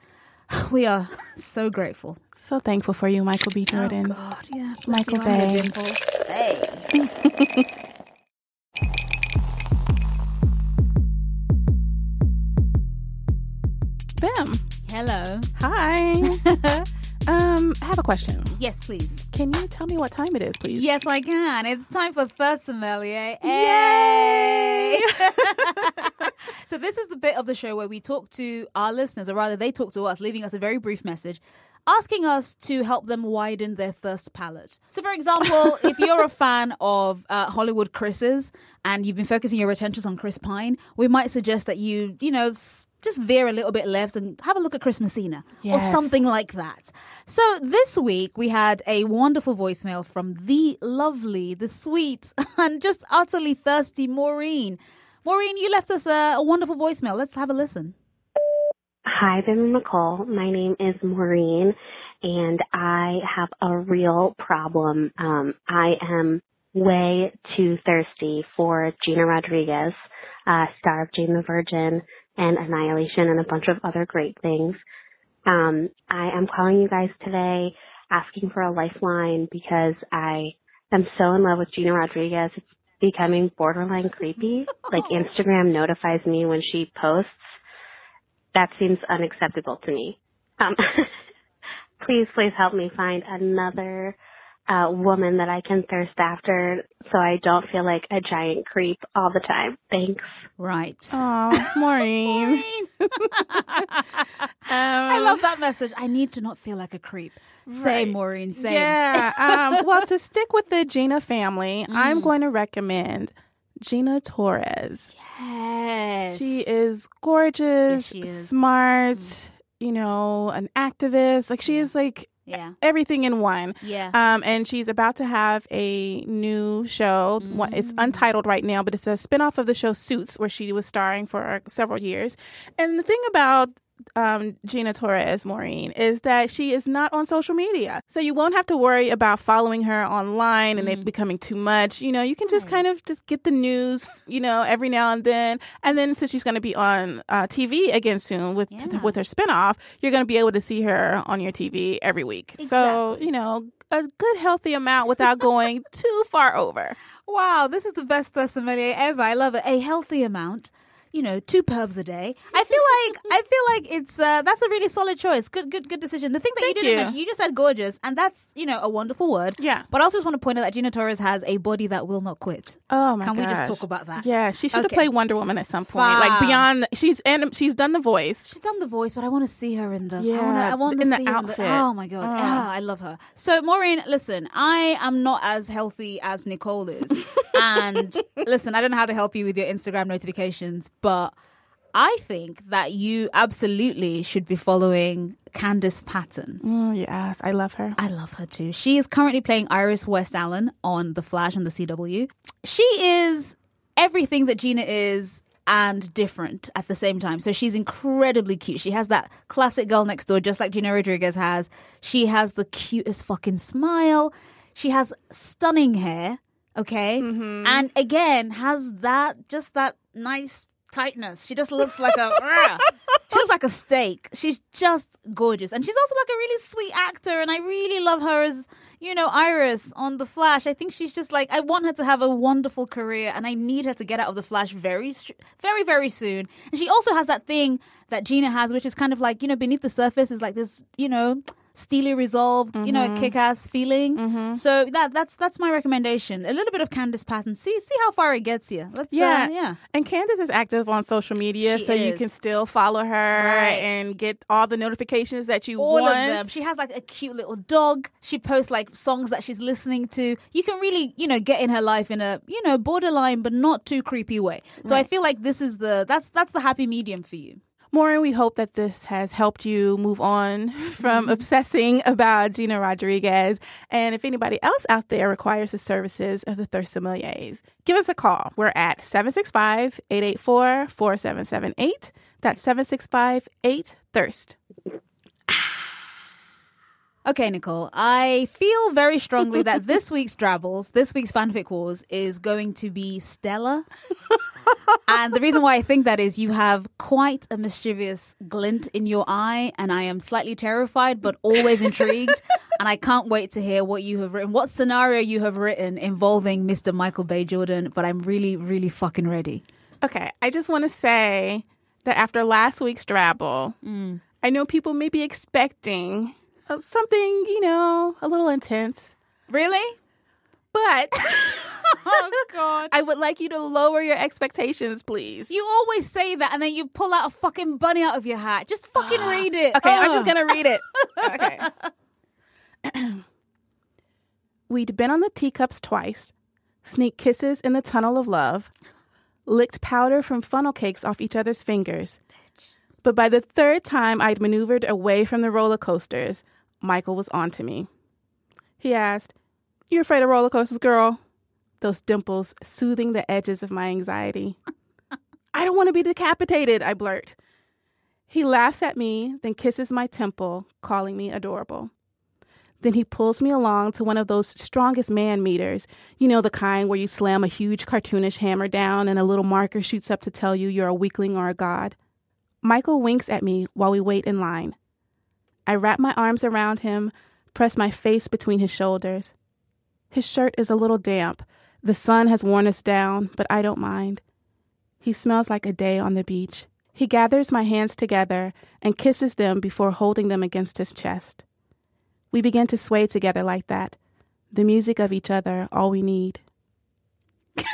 *sighs* we are *laughs* so grateful. So thankful for you, Michael B. Jordan. God, yeah. Michael Bay. Hey. *laughs* Bim. Hello. Hi. *laughs* um, I have a question. Yes, please. Can you tell me what time it is, please? Yes, I can. It's time for Thirst Sommelier. Yay! *laughs* so this is the bit of the show where we talk to our listeners, or rather, they talk to us, leaving us a very brief message. Asking us to help them widen their thirst palate. So, for example, *laughs* if you're a fan of uh, Hollywood Chris's and you've been focusing your attentions on Chris Pine, we might suggest that you, you know, s- just veer a little bit left and have a look at Chris Messina or something like that. So, this week we had a wonderful voicemail from the lovely, the sweet, *laughs* and just utterly thirsty Maureen. Maureen, you left us a, a wonderful voicemail. Let's have a listen. Hi, Bim and Nicole. My name is Maureen, and I have a real problem. Um, I am way too thirsty for Gina Rodriguez, uh, star of Jane the Virgin and Annihilation and a bunch of other great things. Um, I am calling you guys today asking for a lifeline because I am so in love with Gina Rodriguez. It's becoming borderline creepy. *laughs* Like Instagram notifies me when she posts that seems unacceptable to me. Um, *laughs* please, please help me find another uh, woman that I can thirst after so I don't feel like a giant creep all the time. Thanks. Right. Oh, Maureen. *laughs* *laughs* I love that message. I need to not feel like a creep. Say, Maureen, say. Yeah. Um, *laughs* well, to stick with the Gina family, I'm going to recommend Gina Torres. Yes. She is gorgeous, Yes, she is. smart, you know, an activist. Like she is like Yeah. everything in one. Yeah. Um, and she's about to have a new show. One- It's Mm. untitled right now, but it's a spinoff of the show Suits, where she was starring for several years. And the thing about um, Gina Torres, Maureen, is that she is not on social media. So you won't have to worry about following her online and Mm. it becoming too much. You know, you can just kind of just get the news, you know, every now and then. And then since she's going to be on uh, TV again soon with Yeah. with her spinoff, you're going to be able to see her on your TV every week. So, you know, a good healthy amount without going *laughs* too far over. Wow, this is the best sommelier ever. I love it. A healthy amount. You know, two pubs a day. I feel like I feel like it's uh, that's a really solid choice. Good, good, good decision. The thing that Thank you didn't you. mention, you just said gorgeous, and that's you know a wonderful word. Yeah. But I also just want to point out that Gina Torres has a body that will not quit. Oh my Can we just talk about that? Yeah, she should have played Wonder Woman at some point. Like beyond she's and she's done the voice. She's done the voice, but I want to see her in the. I Yeah, I want to in the see outfit. oh my god! Oh. I love her. So Maureen, listen, I am not as healthy as Nicole is, *laughs* and listen, I don't know how to help you with your Instagram notifications, but I think that you absolutely should be following Candice Patton. Oh yes, I love her. I love her too. She is currently playing Iris West Allen on The Flash on the CW. She is everything that Gina is and different at the same time. So she's incredibly cute. She has that classic girl next door, just like Gina Rodriguez has. She has the cutest fucking smile. She has stunning hair. Okay. Mm-hmm. And again, has that, just that nice tightness. She just looks like a. *laughs* She looks like a steak. She's just gorgeous. And she's also like a really sweet actor. And I really love her as, you know, Iris on The Flash. I think she's just like, I want her to have a wonderful career. And I need her to get out of The Flash very, very, very soon. And she also has that thing that Gina has, which is kind of like, you know, beneath the surface is like this, you know, steely resolve, you know, Mm-hmm. kick ass feeling. So that that's that's my recommendation. A little bit of Candice Patton. See see how far it gets you. Let's Yeah, uh, yeah. And Candice is active on social media, She so you can still follow her Right. and get all the notifications that you all want. of them. She has like a cute little dog. She posts like songs that she's listening to. You can really, you know, get in her life in a, you know, borderline but not too creepy way. So I feel like this is the that's that's the happy medium for you. Maureen, we hope that this has helped you move on *laughs* from mm-hmm. obsessing about Gina Rodriguez. And if anybody else out there requires the services of the Thirst Sommeliers, give us a call. We're at 765 884 4778. That's 765 8 Thirst. Okay, Nicole, I feel very strongly that this week's Drabbles, this week's fanfic wars, is going to be stellar. and the reason why I think that is you have quite a mischievous glint in your eye, and I am slightly terrified but always intrigued. *laughs* and I can't wait to hear what you have written, what scenario you have written involving Mr. Michael B. Jordan. But I'm really, really fucking ready. Okay, I just want to say that after last week's Drabble, mm. I know people may be expecting something, you know, a little intense. Really? But *laughs* *laughs* Oh, God. I would like you to lower your expectations, please. You always say that, and then you pull out a fucking bunny out of your hat. Just fucking *gasps* read it. Okay, I'm just gonna read it. *laughs* Okay. *clears throat* We'd been on the teacups twice, sneak kisses in the tunnel of love, licked powder from funnel cakes off each other's fingers. But by the third time I'd maneuvered away from the roller coasters, Michael was on to me. He asked, You afraid of roller coasters, girl? Those dimples soothing the edges of my anxiety. I don't want to be decapitated, I blurt. He laughs at me, then kisses my temple, calling me adorable. Then he pulls me along to one of those strongest man meters, you know, the kind where you slam a huge cartoonish hammer down and a little marker shoots up to tell you you're a weakling or a god. Michael winks at me while we wait in line. I wrap my arms around him, press my face between his shoulders. His shirt is a little damp. The sun has worn us down, but I don't mind. He smells like a day on the beach. He gathers my hands together and kisses them before holding them against his chest. We begin to sway together like that, the music of each other, all we need. *laughs* Don't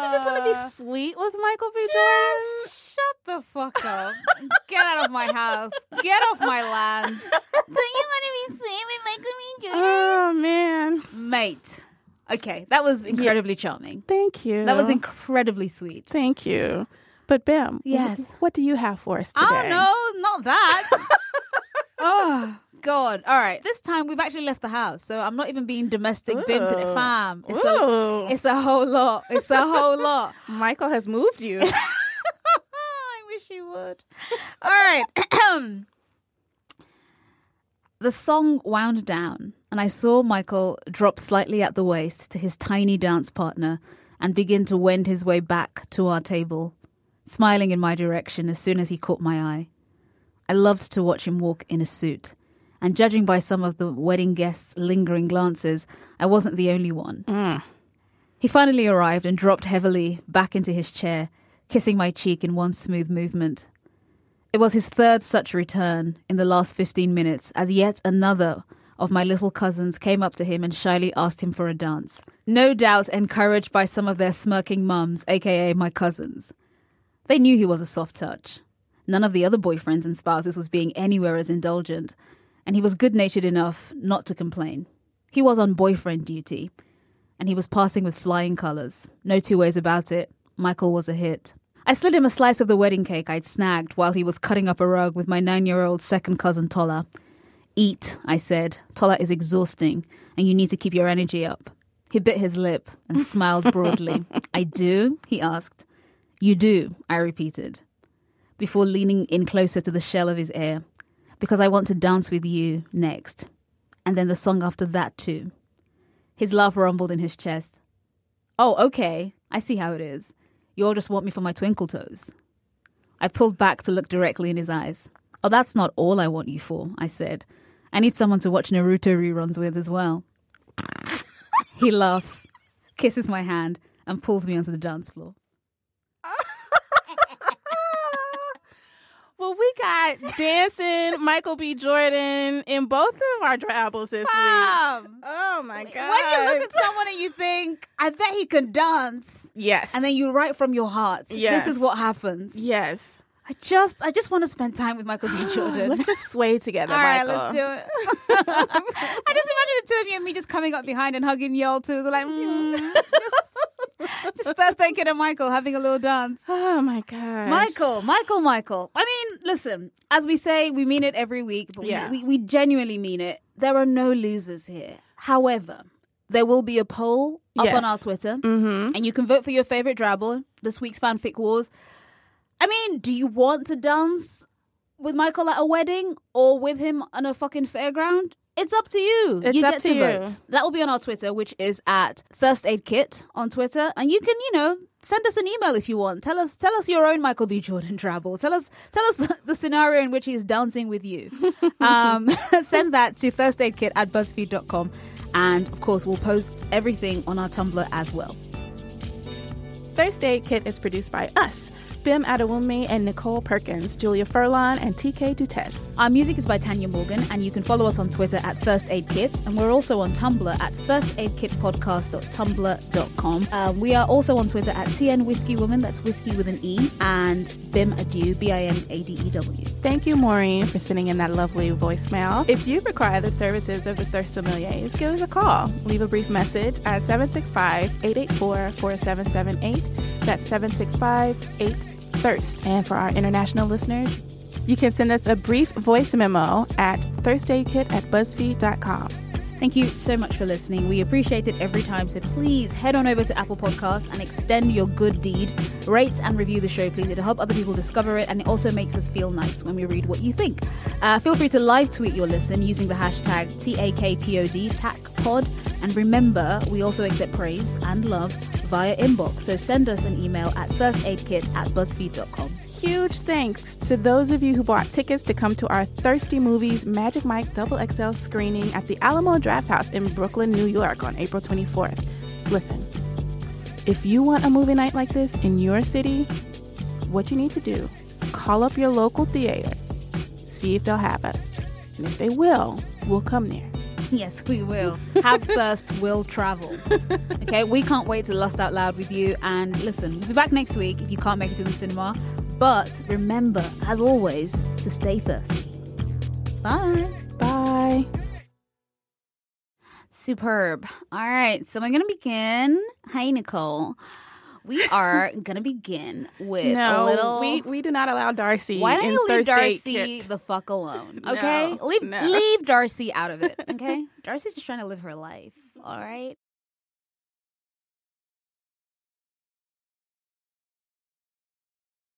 you just want to be uh, sweet with Michael B. Jordan? Shut the fuck up. Get out of my house. Get off my land. *laughs* Don't you want to be sweet with Michael B. Jordan? Oh, man. Mate. Okay, that was incredibly charming. Thank you. That was incredibly sweet. Thank you. But Bam, Yes. wh- what do you have for us oh, today? Oh no, not that. oh *laughs* God! All right, this time we've actually left the house, so I'm not even being domestic bim today, Ooh. fam. It's Ooh. a, it's a whole lot. It's a whole lot. *laughs* Michael has moved you. *laughs* I wish you would. All right. *clears throat* the song wound down, and I saw Michael drop slightly at the waist to his tiny dance partner and begin to wend his way back to our table, smiling in my direction as soon as he caught my eye. I loved to watch him walk in a suit, and judging by some of the wedding guests' lingering glances, I wasn't the only one. Mm. He finally arrived and dropped heavily back into his chair, kissing my cheek in one smooth movement. It was his third such return in the last 15 minutes as yet another of my little cousins came up to him and shyly asked him for a dance. No doubt encouraged by some of their smirking mums, aka my cousins. They knew he was a soft touch. None of the other boyfriends and spouses was being anywhere as indulgent, and he was good natured enough not to complain. He was on boyfriend duty, and he was passing with flying colours. No two ways about it. Michael was a hit. I slid him a slice of the wedding cake I'd snagged while he was cutting up a rug with my nine year old second cousin Tola. Eat, I said. Tola is exhausting, and you need to keep your energy up. He bit his lip and *laughs* smiled broadly. I do? he asked. You do, I repeated, before leaning in closer to the shell of his ear. Because I want to dance with you next. And then the song after that, too. His laugh rumbled in his chest. Oh, okay. I see how it is. You all just want me for my twinkle toes. I pulled back to look directly in his eyes. Oh, that's not all I want you for, I said. I need someone to watch Naruto reruns with as well. he laughs, kisses my hand, and pulls me onto the dance floor. Well, we got dancing Michael B. Jordan in both of our drabbles this week. Oh my god! When you look at someone and you think, I bet he can dance, yes, and then you write from your heart, Yes. this is what happens. yes, I just, I just want to spend time with Michael B. *gasps* Jordan. let's just sway together, All right, Michael. let's do it. *laughs* I just imagine the two of you and me just coming up behind and hugging y'all too. Like, *laughs* mm, just, *laughs* just Thirst Aid Kit and Michael having a little dance. Oh my god, Michael, Michael, Michael. I mean, listen, as we say, we mean it every week, but Yeah. we, we, we genuinely mean it. There are no losers here. However, there will be a poll up Yes. on our Twitter, Mm-hmm. and you can vote for your favorite drabble this week's fanfic wars. I mean, do you want to dance with Michael at a wedding or with him on a fucking fairground? It's up to you. It's you get to to, vote. That will be on our Twitter, which is at Thirst Aid Kit on Twitter, and you can, you know, send us an email if you want. Tell us, tell us your own Michael B. Jordan drabble. Tell us, tell us *laughs* the scenario in which he's dancing with you. *laughs* um, *laughs* send that to Thirst Aid Kit at buzzfeed.com, and of course, we'll post everything on our Tumblr as well. Thirst Aid Kit is produced by us, Bim Adewunmi and Nicole Perkins, Julia Furlan, and TK Dutesse. Our music is by Tanya Morgan, and you can follow us on Twitter at Thirst Aid Kit, and we're also on Tumblr at thirstaidkitpodcast.tumblr.com. Um, we are also on Twitter at TN Whiskey Woman, that's whiskey with an E, and Bim Adu, B I M A D E W. Thank you, Maureen, for sending in that lovely voicemail. If you require the services of the Thirst Sommeliers, give us a call. Leave a brief message at 765-884-4778. That's 765-8-THIRST. And for our international listeners, you can send us a brief voice memo at thirstaidkit at buzzfeed.com. Thank you so much for listening. We appreciate it every time. So please head on over to Apple Podcasts and extend your good deed. Rate and review the show, please. It'll help other people discover it, and it also makes us feel nice when we read what you think. Uh, feel free to live tweet your listen using the hashtag TAKPOD, TACPOD. And remember, we also accept praise and love via inbox. So send us an email at thirstaidkit at buzzfeed.com. Huge thanks to those of you who bought tickets to come to our Thirsty Movies Magic Mike Double XL screening at the Alamo Drafthouse in Brooklyn, New York on April 24th. Listen, if you want a movie night like this in your city, what you need to do is call up your local theater, see if they'll have us. And if they will, we'll come there. Yes, we will. Have thirst, will travel. *laughs* Okay, we can't wait to lust out loud with you. And listen, we'll be back next week if you can't make it to the cinema. But remember, as always, to stay thirsty. Bye. Bye. Superb. All right, so we're going to begin. Hi, Nicole. We are gonna begin with no, a little. we we do not allow Darcy. why don't you leave Darcy the fuck alone? Okay, No, leave no. leave Darcy out of it. Okay, *laughs* Darcy's just trying to live her life. All right.